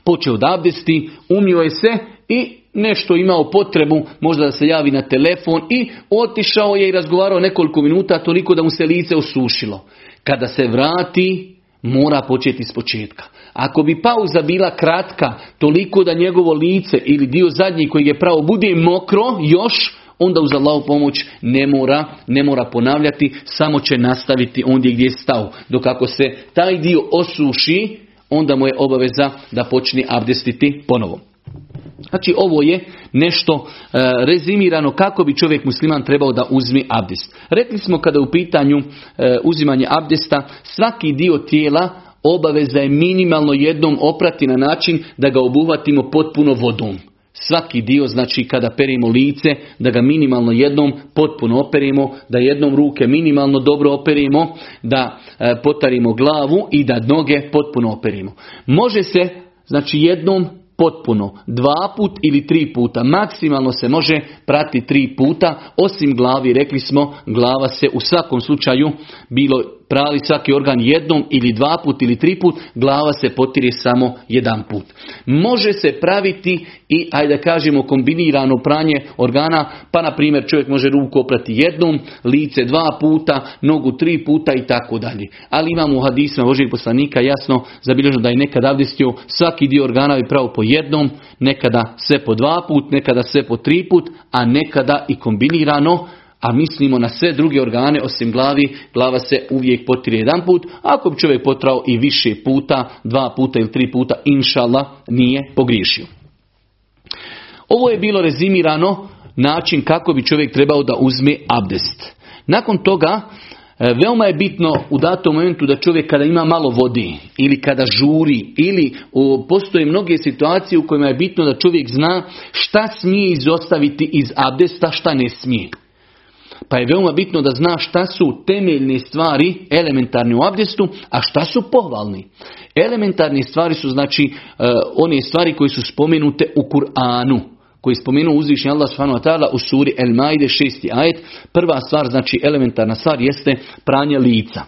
počeo da abdesti, umio je se i nešto imao potrebu, možda da se javi na telefon i otišao je i razgovarao nekoliko minuta toliko da mu se lice osušilo. Kada se vrati, mora početi s početka. Ako bi pauza bila kratka, toliko da njegovo lice ili dio zadnji koji je pravo bude mokro još, onda uz Allahu pomoć ne mora, ne mora ponavljati, samo će nastaviti ondje gdje je stao. Dok ako se taj dio osuši, onda mu je obaveza da počne abdestiti ponovo. Znači ovo je nešto e, rezimirano kako bi čovjek musliman trebao da uzme abdest. Rekli smo kada u pitanju e, uzimanje abdesta, svaki dio tijela obaveza je minimalno jednom oprati na način da ga obuhvatimo potpuno vodom. Svaki dio, znači kada perimo lice, da ga minimalno jednom potpuno operimo, da jednom ruke minimalno dobro operimo, da e, potarimo glavu i da noge potpuno operimo. Može se, znači jednom potpuno, dva put ili tri puta. Maksimalno se može prati tri puta, osim glavi, rekli smo, glava se u svakom slučaju, bilo prali svaki organ jednom ili dva put ili tri put, glava se potire samo jedan put. Može se praviti i, ajde da kažemo, kombinirano pranje organa, pa na primjer čovjek može ruku oprati jednom, lice dva puta, nogu tri puta i tako dalje. Ali imamo u hadisma Božih poslanika jasno zabilježeno da je nekad abdestio svaki dio organa i pravo po jednom, nekada sve po dva put, nekada sve po tri put, a nekada i kombinirano, a mislimo na sve druge organe osim glavi, glava se uvijek potire jedan put, ako bi čovjek potrao i više puta, dva puta ili tri puta, inšallah nije pogriješio. Ovo je bilo rezimirano način kako bi čovjek trebao da uzme abdest. Nakon toga, e, veoma je bitno u datom momentu da čovjek kada ima malo vodi ili kada žuri ili postoje mnoge situacije u kojima je bitno da čovjek zna šta smije izostaviti iz abdesta, šta ne smije. Pa je veoma bitno da zna šta su temeljne stvari elementarne u abdestu, a šta su pohvalni. Elementarne stvari su znači uh, one stvari koje su spomenute u Kur'anu koji spomenuo uzvišnji Allah subhanahu u suri El Maide 6. ajet. Prva stvar, znači elementarna stvar, jeste pranje lica.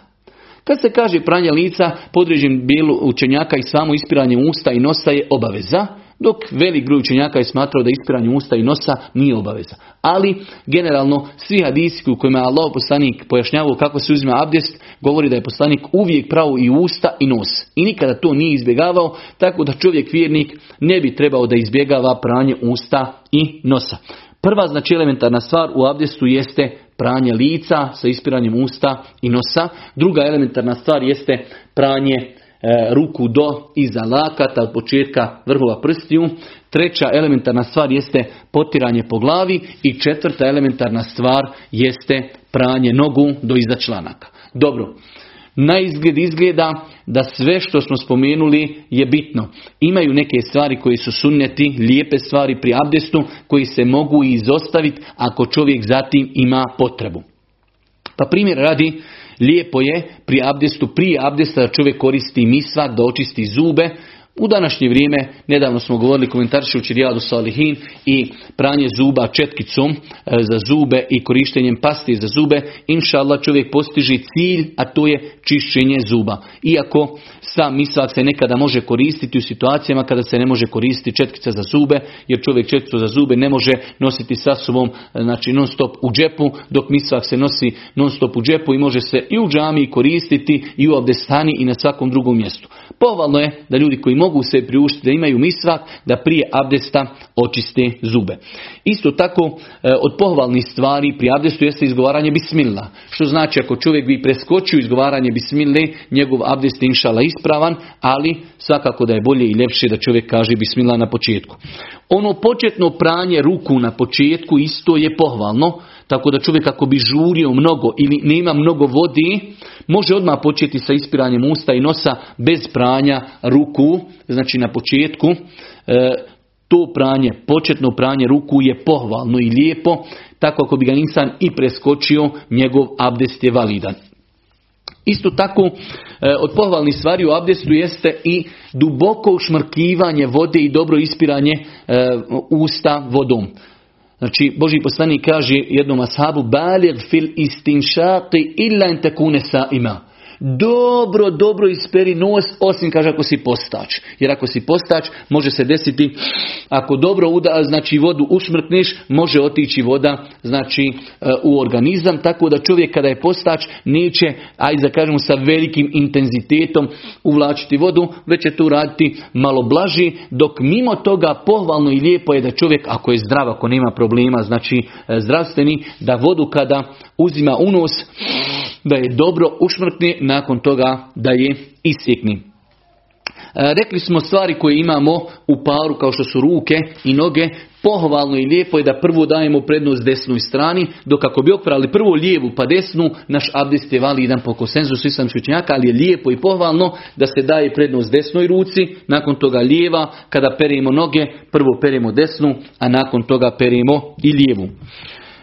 Kad se kaže pranje lica, podređen bijelu učenjaka i samo ispiranje usta i nosa je obaveza, dok velik broj učenjaka je smatrao da ispiranje usta i nosa nije obaveza. Ali, generalno, svi hadisi u kojima je Allah poslanik pojašnjavao kako se uzima abdest, govori da je poslanik uvijek pravo i usta i nos. I nikada to nije izbjegavao, tako da čovjek vjernik ne bi trebao da izbjegava pranje usta i nosa. Prva znači elementarna stvar u abdestu jeste pranje lica sa ispiranjem usta i nosa. Druga elementarna stvar jeste pranje ruku do iza lakata od početka vrhova prstiju. Treća elementarna stvar jeste potiranje po glavi i četvrta elementarna stvar jeste pranje nogu do iza članaka. Dobro, na izgled izgleda da sve što smo spomenuli je bitno. Imaju neke stvari koji su sunneti, lijepe stvari pri abdestu koji se mogu izostaviti ako čovjek zatim ima potrebu. Pa primjer radi, Lijepo je pri abdestu, prije abdesta čovjek koristi misvak, da očisti zube, u današnje vrijeme, nedavno smo govorili komentaršući Rijadu Salihin i pranje zuba četkicom e, za zube i korištenjem pasti za zube, inša Allah čovjek postiži cilj, a to je čišćenje zuba. Iako sam misvak se nekada može koristiti u situacijama kada se ne može koristiti četkica za zube, jer čovjek četkicu za zube ne može nositi sa sobom znači non stop u džepu, dok misvak se nosi non stop u džepu i može se i u džami koristiti i u abdestani i na svakom drugom mjestu. Povalno je da ljudi koji mogu se priuštiti da imaju misvak, da prije abdesta očiste zube. Isto tako, e, od pohvalnih stvari pri abdestu jeste izgovaranje bismillah. Što znači ako čovjek bi preskočio izgovaranje bismillah, njegov abdest je inšala ispravan, ali svakako da je bolje i ljepše da čovjek kaže bismillah na početku. Ono početno pranje ruku na početku isto je pohvalno, tako da čovjek ako bi žurio mnogo ili nema mnogo vodi, može odmah početi sa ispiranjem usta i nosa bez pranja ruku, znači na početku. E, to pranje, početno pranje ruku je pohvalno i lijepo, tako ako bi ga insan i preskočio, njegov abdest je validan. Isto tako, e, od pohvalnih stvari u abdestu jeste i duboko ušmrkivanje vode i dobro ispiranje e, usta vodom. Znači, Boži poslanik kaže jednom ashabu, balir fil istinšati illa in tekune sa ima dobro, dobro isperi nos, osim kaže ako si postač. Jer ako si postač, može se desiti, ako dobro uda, znači vodu usmrtniš, može otići voda znači e, u organizam, tako da čovjek kada je postač neće, ajde da kažemo sa velikim intenzitetom uvlačiti vodu, već će tu raditi malo blaži, dok mimo toga pohvalno i lijepo je da čovjek, ako je zdrav, ako nema problema, znači e, zdravstveni, da vodu kada uzima u nos, da je dobro ušmrtni, nakon toga da je isjekni. E, rekli smo stvari koje imamo u paru kao što su ruke i noge, pohvalno i lijepo je da prvo dajemo prednost desnoj strani, dok ako bi oprali prvo lijevu pa desnu, naš abdest je validan po konsenzusu islamskih učenjaka, ali je lijepo i pohvalno da se daje prednost desnoj ruci, nakon toga lijeva, kada perimo noge, prvo perimo desnu, a nakon toga perimo i lijevu.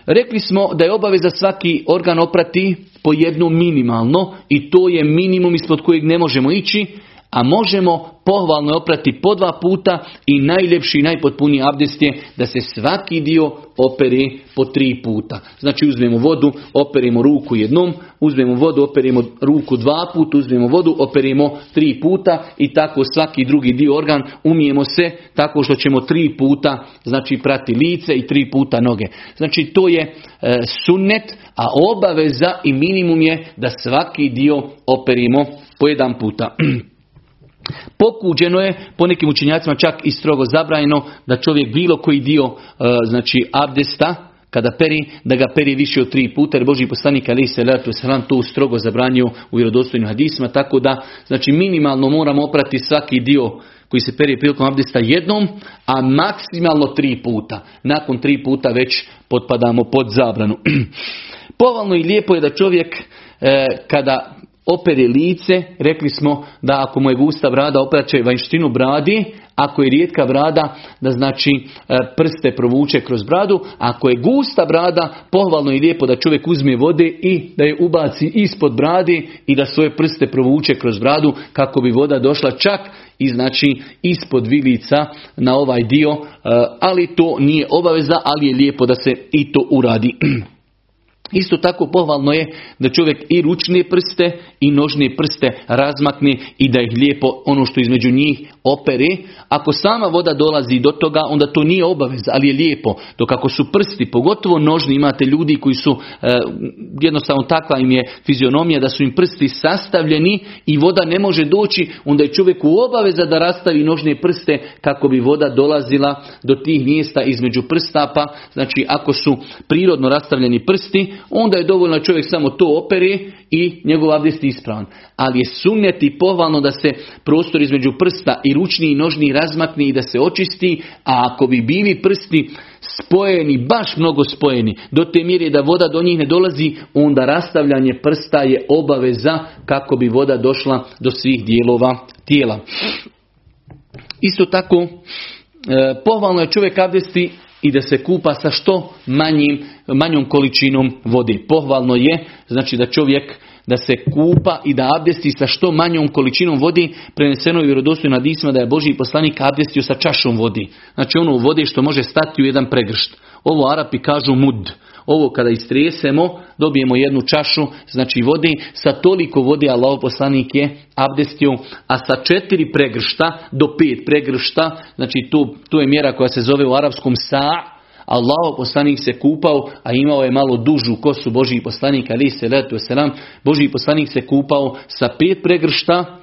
Rekli smo da je obaveza svaki organ oprati po jedno minimalno i to je minimum ispod kojeg ne možemo ići, A možemo pohvalno oprati po dva puta i najljepši i najpotpuniji abdest je da se svaki dio operi po tri puta. Znači uzmemo vodu, operimo ruku jednom, uzmemo vodu, operimo ruku dva puta, uzmemo vodu, operimo tri puta i tako svaki drugi dio organ umijemo se tako što ćemo tri puta znači prati lice i tri puta noge. Znači to je e, sunnet, a obaveza i minimum je da svaki dio operimo po jedan puta. Pokuđeno je, po nekim učenjacima čak i strogo zabranjeno, da čovjek bilo koji dio e, znači abdesta, kada peri, da ga peri više od tri puta, jer Boži poslanik ali se sram to strogo zabranio u vjerodostojnim hadisima, tako da znači minimalno moramo oprati svaki dio koji se peri prilikom abdesta jednom, a maksimalno tri puta. Nakon tri puta već potpadamo pod zabranu. Povalno i lijepo je da čovjek e, kada opere lice, rekli smo da ako mu je gusta brada operaće vanjštinu bradi, ako je rijetka brada, da znači e, prste provuče kroz bradu, ako je gusta brada, pohvalno i lijepo da čovjek uzme vode i da je ubaci ispod bradi i da svoje prste provuče kroz bradu kako bi voda došla čak i znači ispod vilica na ovaj dio, e, ali to nije obaveza, ali je lijepo da se i to uradi. Isto tako pohvalno je da čovjek i ručne prste i nožne prste razmakne i da ih lijepo ono što između njih opere. Ako sama voda dolazi do toga, onda to nije obaveza, ali je lijepo. Dok ako su prsti, pogotovo nožni, imate ljudi koji su, e, jednostavno takva im je fizionomija, da su im prsti sastavljeni i voda ne može doći, onda je čovjek u obaveza da rastavi nožne prste kako bi voda dolazila do tih mjesta između prstapa. Znači, ako su prirodno rastavljeni prsti, onda je dovoljno čovjek samo to opere i njegov abdest ispravan. Ali je sumnjati pohvalno da se prostor između prsta i ručni i nožni razmakne i da se očisti, a ako bi bili prsti spojeni, baš mnogo spojeni, do te mjere da voda do njih ne dolazi, onda rastavljanje prsta je obaveza kako bi voda došla do svih dijelova tijela. Isto tako, e, pohvalno je čovjek abdesti i da se kupa sa što manjim, manjom količinom vode. Pohvalno je, znači da čovjek da se kupa i da abdesti sa što manjom količinom vodi, preneseno je vjerodostojno hadisima da je Boži poslanik abdestio sa čašom vodi. Znači ono vode što može stati u jedan pregršt. Ovo Arapi kažu mud. Ovo kada istresemo, dobijemo jednu čašu, znači vode, sa toliko vode Allah poslanik je abdestio, a sa četiri pregršta do pet pregršta, znači tu, tu je mjera koja se zove u arapskom sa' Allah poslanik se kupao, a imao je malo dužu kosu Božji poslanik, ali se letu selam, Božji poslanik se kupao sa pet pregršta,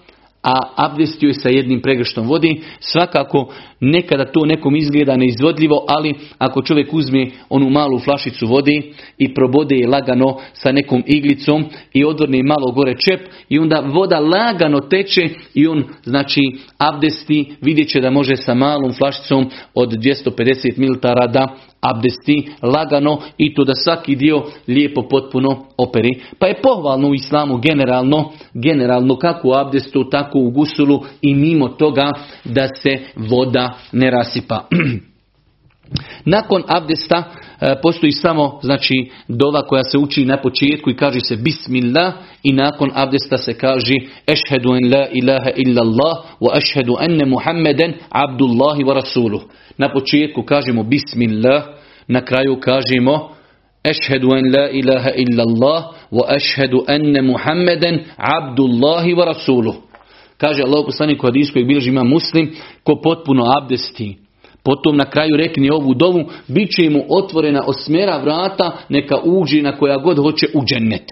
a abdestio je sa jednim pregrštom vodi. Svakako nekada to nekom izgleda neizvodljivo, ali ako čovjek uzme onu malu flašicu vode i probode je lagano sa nekom iglicom i odvrne malo gore čep i onda voda lagano teče i on znači abdesti vidjet će da može sa malom flašicom od 250 ml da abdesti lagano i to da svaki dio lijepo potpuno operi. Pa je pohvalno u islamu generalno, generalno kako u abdestu, tako u gusulu i mimo toga da se voda ne rasipa. Nakon abdesta e, postoji samo znači dova koja se uči na početku i kaže se bismillah i nakon abdesta se kaže ešhedu en la ilaha illa Allah wa ešhedu enne Muhammeden abdullahi wa rasuluh. Na početku kažemo bismillah, na kraju kažemo ešhedu en la ilaha illa Allah wa ešhedu enne Muhammeden abdullahi wa rasuluh. Kaže Allah poslanik u hadijskoj bilježi ima muslim ko potpuno abdesti Potom na kraju rekni ovu dovu, bit će mu otvorena osmjera vrata, neka uđi na koja god hoće u džennet.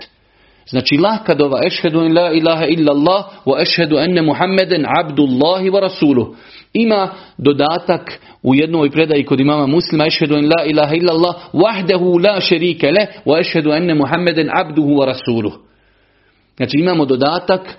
Znači lahka dova, ešhedu in la ilaha illa Allah, wa ešhedu enne Muhammeden abdullahi wa rasuluh. Ima dodatak u jednoj predaji kod imama muslima, ešhedu in la ilaha illa Allah, wahdehu la šerike le, wa ešhedu enne Muhammeden abduhu wa rasuluh. Znači imamo dodatak,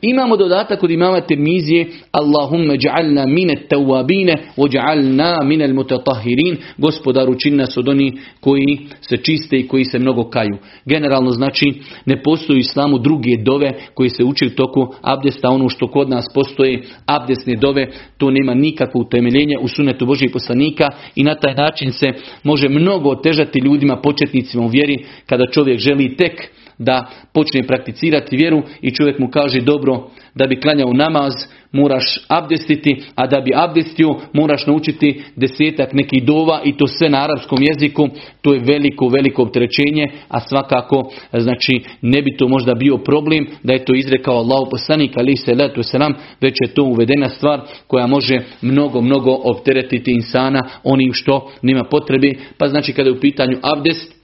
Imamo dodatak od imama Tirmizije, Allahumma ja'alna mine tawabine, wa ja'alna mine mutatahirin, gospodaru čini nas od oni koji se čiste i koji se mnogo kaju. Generalno znači, ne postoji u islamu druge dove koji se uči u toku abdesta, ono što kod nas postoje abdesne dove, to nema nikakvo utemeljenje u sunetu Božih poslanika i na taj način se može mnogo otežati ljudi ljudima, početnicima u vjeri, kada čovjek želi tek da počne prakticirati vjeru i čovjek mu kaže dobro da bi klanjao namaz moraš abdestiti, a da bi abdestio moraš naučiti desetak nekih dova i to sve na arapskom jeziku. To je veliko, veliko opterećenje, a svakako znači ne bi to možda bio problem da je to izrekao Allah poslanik ali se letu selam, već je to uvedena stvar koja može mnogo, mnogo opteretiti insana onim što nima potrebi. Pa znači kada je u pitanju abdest,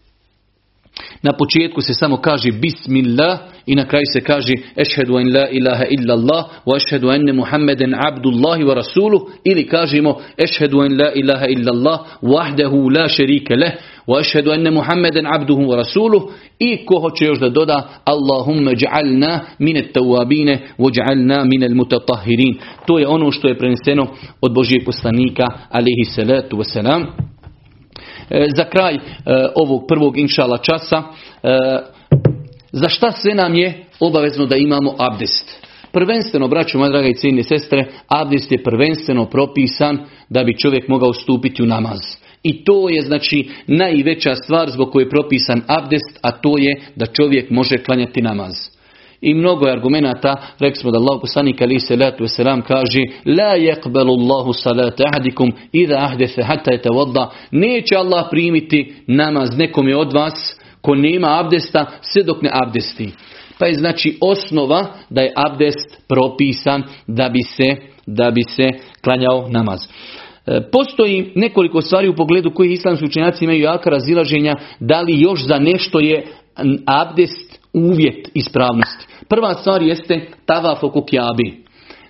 na početku se samo kaže Bismillah i na kraju se kaže Ešhedu en la ilaha illa Allah wa ešhedu enne Muhammeden abdullahi wa rasuluh ili kažemo Ešhedu en la ilaha illa Allah wahdahu la šerike leh wa ešhedu enne Muhammeden abduhu wa rasuluh i ko hoće još da doda Allahumma ja'alna min tawabine wa ja'alna min mutatahirin to je ono što je preneseno od Božijeg poslanika alihi salatu wa salam E, za kraj e, ovog prvog inšala časa, e, za šta sve nam je obavezno da imamo abdest? Prvenstveno, braćo moja draga i cijenine sestre, abdest je prvenstveno propisan da bi čovjek mogao stupiti u namaz. I to je znači najveća stvar zbog koje je propisan abdest, a to je da čovjek može klanjati namaz. I mnogo je argumenata, rekli smo da Allah poslanik ali se letu selam kaže La yakbalu Allahu salata ahadikum idha ahdese hatta yatawadda Neće Allah primiti namaz nekom je od vas ko nema abdesta sve dok ne abdesti. Pa je znači osnova da je abdest propisan da bi se, da bi se klanjao namaz. E, postoji nekoliko stvari u pogledu koji islamski učenjaci imaju jaka razilaženja da li još za nešto je abdest uvjet ispravnosti. Prva stvar jeste tavaf oko kjabi.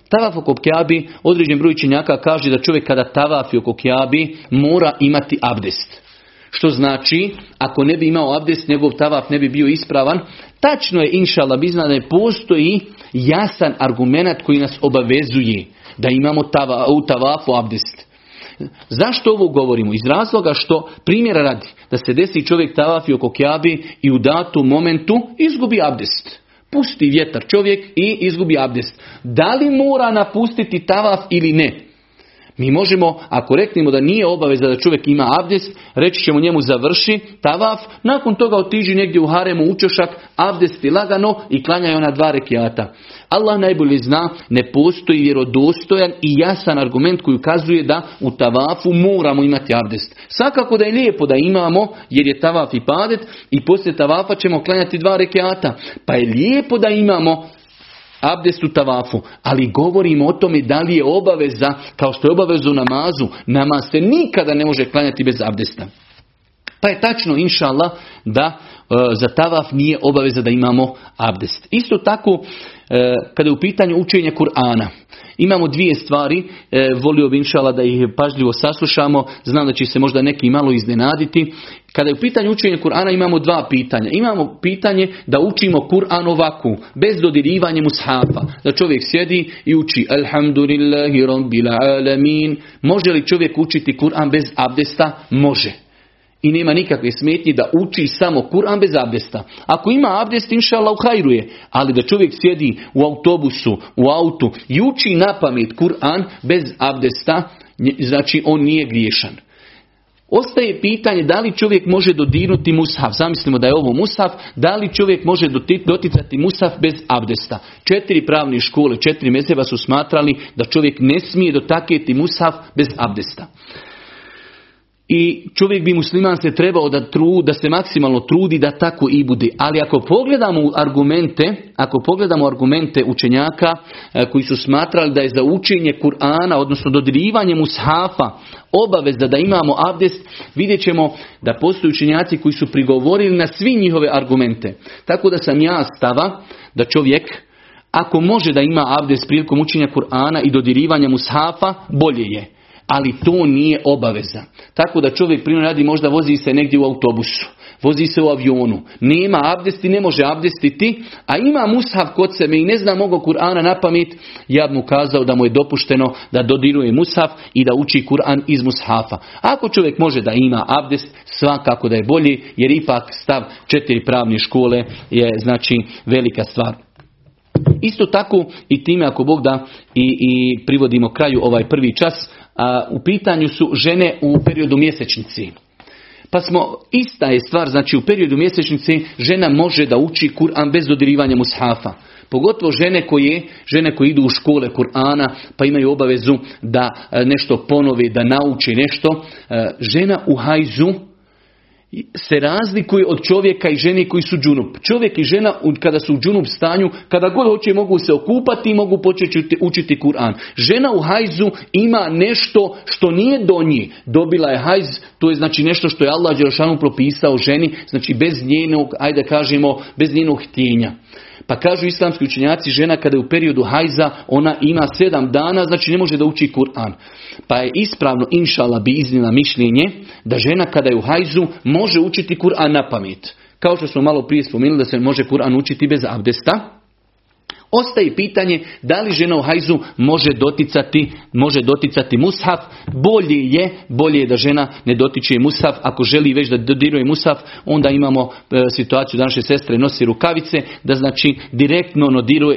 Tavaf oko kjabi, određen broj činjaka kaže da čovjek kada tavafi oko kjabi mora imati abdest. Što znači, ako ne bi imao abdest, njegov tavaf ne bi bio ispravan. Tačno je, inšala, bizna da ne postoji jasan argument koji nas obavezuje da imamo tava, u tavafu abdest. Zašto ovo govorimo? Iz razloga što, primjera radi, da se desi čovjek tavafi oko kjabi i u datom momentu izgubi abdest. Pusti vjetar čovjek i izgubi abdest. Da li mora napustiti tavaf ili ne? Mi možemo, ako reknemo da nije obaveza da čovjek ima abdest, reći ćemo njemu završi tavaf, nakon toga otiđi negdje u haremu učošak, abdesti lagano i klanjaj ona dva rekiata. Allah najbolje zna, ne postoji vjerodostojan i jasan argument koji ukazuje da u tavafu moramo imati abdest. Svakako da je lijepo da imamo, jer je tavaf i padet i poslije tavafa ćemo klanjati dva rekiata. Pa je lijepo da imamo abdest u tavafu, ali govorimo o tome da li je obaveza, kao što je obaveza u namazu, namaz se nikada ne može klanjati bez abdesta. Pa je tačno, inša da e, za tavaf nije obaveza da imamo abdest. Isto tako, e, kada je u pitanju učenja Kur'ana, Imamo dvije stvari, e, volio bi inšala da ih pažljivo saslušamo, znam da će se možda neki malo iznenaditi. Kada je u pitanju učenja Kur'ana imamo dva pitanja. Imamo pitanje da učimo Kur'an ovako, bez dodirivanja mushafa. Da čovjek sjedi i uči Alhamdulillahi Rabbil Alamin. Može li čovjek učiti Kur'an bez abdesta? Može i nema nikakve smetnje da uči samo Kur'an bez abdesta. Ako ima abdest, inša Allah uhajruje. Ali da čovjek sjedi u autobusu, u autu i uči na pamet Kur'an bez abdesta, znači on nije griješan. Ostaje pitanje da li čovjek može dodirnuti mushaf. Zamislimo da je ovo mushaf. Da li čovjek može doticati mushaf bez abdesta. Četiri pravne škole, četiri mezeva su smatrali da čovjek ne smije dotaketi mushaf bez abdesta i čovjek bi musliman se trebao da tru, da se maksimalno trudi da tako i bude. Ali ako pogledamo argumente, ako pogledamo argumente učenjaka e, koji su smatrali da je za učenje Kur'ana, odnosno dodirivanje mushafa, obaveza da imamo abdest, vidjet ćemo da postoje učenjaci koji su prigovorili na svi njihove argumente. Tako da sam ja stava da čovjek ako može da ima abdest prilikom učenja Kur'ana i dodirivanja mushafa, bolje je ali to nije obaveza. Tako da čovjek primjer radi možda vozi se negdje u autobusu, vozi se u avionu, nema abdesti, ne može abdestiti, a ima mushaf kod sebe i ne zna mogo Kur'ana na pamet, ja bi mu kazao da mu je dopušteno da dodiruje mushaf i da uči Kur'an iz mushafa. Ako čovjek može da ima abdest, svakako da je bolji, jer ipak stav četiri pravne škole je znači velika stvar. Isto tako i time ako Bog da i, i privodimo kraju ovaj prvi čas, a, u pitanju su žene u periodu mjesečnici. Pa smo, ista je stvar, znači u periodu mjesečnice žena može da uči Kur'an bez dodirivanja mushafa. Pogotovo žene koje, žene koje idu u škole Kur'ana pa imaju obavezu da e, nešto ponove, da nauči nešto. E, žena u hajzu se razlikuje od čovjeka i žene koji su džunup. Čovjek i žena kada su u džunup stanju, kada god hoće mogu se okupati i mogu početi učiti Kur'an. Žena u hajzu ima nešto što nije do nje. Dobila je hajz, to je znači nešto što je Allah Đerašanu propisao ženi, znači bez njenog, ajde kažemo, bez njenog htjenja. Pa kažu islamski učenjaci, žena kada je u periodu hajza, ona ima sedam dana, znači ne može da uči Kur'an. Pa je ispravno, inšala, bi iznila mišljenje, da žena kada je u hajzu može učiti Kur'an na pamet. Kao što smo malo prije spomenuli da se može Kur'an učiti bez abdesta, Ostaje pitanje da li žena u hajzu može doticati, može doticati mushaf. Bolje je, bolje je da žena ne dotiče mushaf. Ako želi već da dodiruje mushaf, onda imamo e, situaciju da naše sestre nosi rukavice, da znači direktno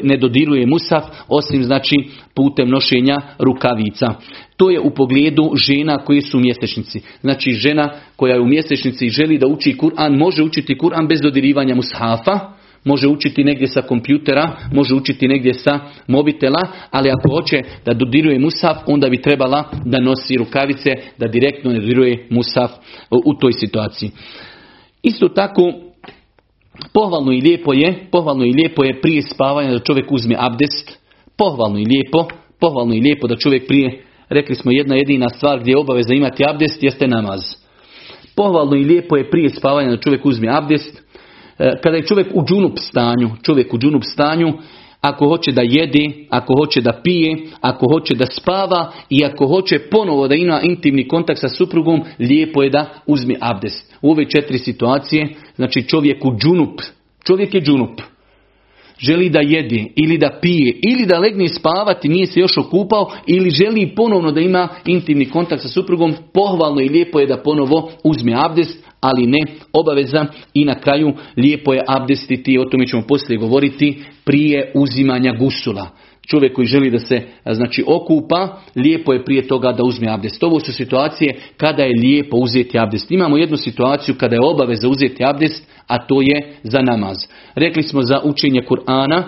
ne dodiruje mushaf, osim znači putem nošenja rukavica. To je u pogledu žena koji su u mjesečnici. Znači žena koja je u mjesečnici i želi da uči Kur'an, može učiti Kur'an bez dodirivanja mushafa Može učiti negdje sa kompjutera, može učiti negdje sa mobitela, ali ako hoće da dodiruje musaf, onda bi trebala da nosi rukavice, da direktno ne dodiruje musaf u toj situaciji. Isto tako, pohvalno i lijepo je, pohvalno i lijepo je prije spavanja da čovjek uzme abdest, pohvalno i lijepo, pohvalno i lijepo da čovjek prije, rekli smo jedna jedina stvar gdje je obaveza imati abdest, jeste namaz. Pohvalno i lijepo je prije spavanja da čovjek uzme abdest, kada je čovjek u džunup stanju, čovjek u džunup stanju, ako hoće da jede, ako hoće da pije, ako hoće da spava i ako hoće ponovo da ima intimni kontakt sa suprugom, lijepo je da uzme abdest. U ove četiri situacije, znači čovjek u džunup, čovjek je džunup, želi da jede ili da pije ili da legne spavati, nije se još okupao ili želi ponovno da ima intimni kontakt sa suprugom, pohvalno i lijepo je da ponovo uzme abdest, ali ne obaveza i na kraju lijepo je abdestiti, o tome ćemo poslije govoriti, prije uzimanja gusula. Čovjek koji želi da se znači okupa, lijepo je prije toga da uzme abdest. Ovo su situacije kada je lijepo uzeti abdest. Imamo jednu situaciju kada je obaveza uzeti abdest, a to je za namaz. Rekli smo za učenje Kur'ana,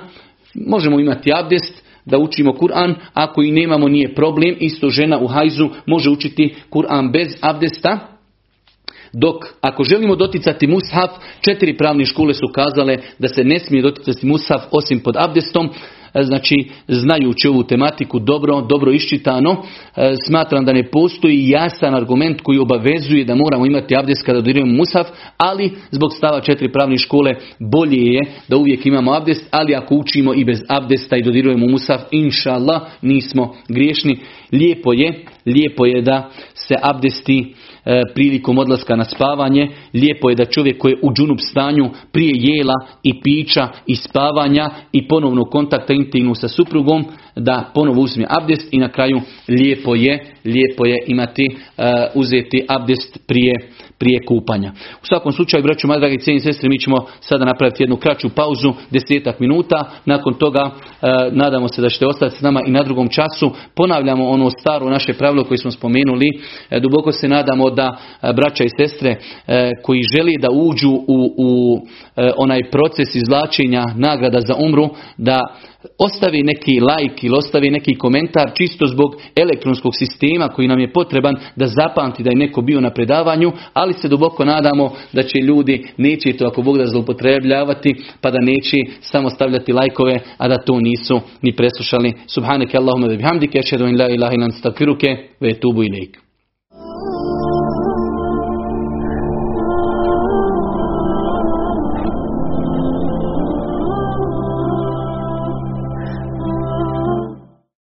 možemo imati abdest, da učimo Kur'an, ako i nemamo nije problem, isto žena u hajzu može učiti Kur'an bez abdesta, dok ako želimo doticati mushaf, četiri pravne škole su kazale da se ne smije doticati mushaf osim pod abdestom, e, znači znajući ovu tematiku dobro, dobro iščitano, e, smatram da ne postoji jasan argument koji obavezuje da moramo imati abdest kada dodirujemo mushaf, ali zbog stava četiri pravne škole bolje je da uvijek imamo abdest, ali ako učimo i bez abdesta i dodirujemo mushaf, inša nismo griješni. Lijepo je, lijepo je da se abdesti prilikom odlaska na spavanje. Lijepo je da čovjek koji je u džunup stanju prije jela i pića i spavanja i ponovno kontakta intimnu sa suprugom da ponovo uzme abdest i na kraju lijepo je, lijepo je imati e, uzeti abdest prije prije kupanja. U svakom slučaju, braću, moja dragi cijeni sestre, mi ćemo sada napraviti jednu kraću pauzu, desetak minuta. Nakon toga e, nadamo se da ćete ostati s nama i na drugom času. Ponavljamo ono staro naše pravilo koje smo spomenuli. E, duboko se nadamo da e, braća i sestre koji želi da uđu u, u onaj proces izvlačenja nagrada za umru, da ostavi neki like ili ostavi neki komentar čisto zbog elektronskog sistema koji nam je potreban da zapamti da je neko bio na predavanju, ali se duboko nadamo da će ljudi neće to ako Bog da zloupotrebljavati pa da neće samo stavljati lajkove, a da to nisu ni preslušali. Subhaneke Allahumma da bihamdike, in la ilaha ilan ve tubu ilaik.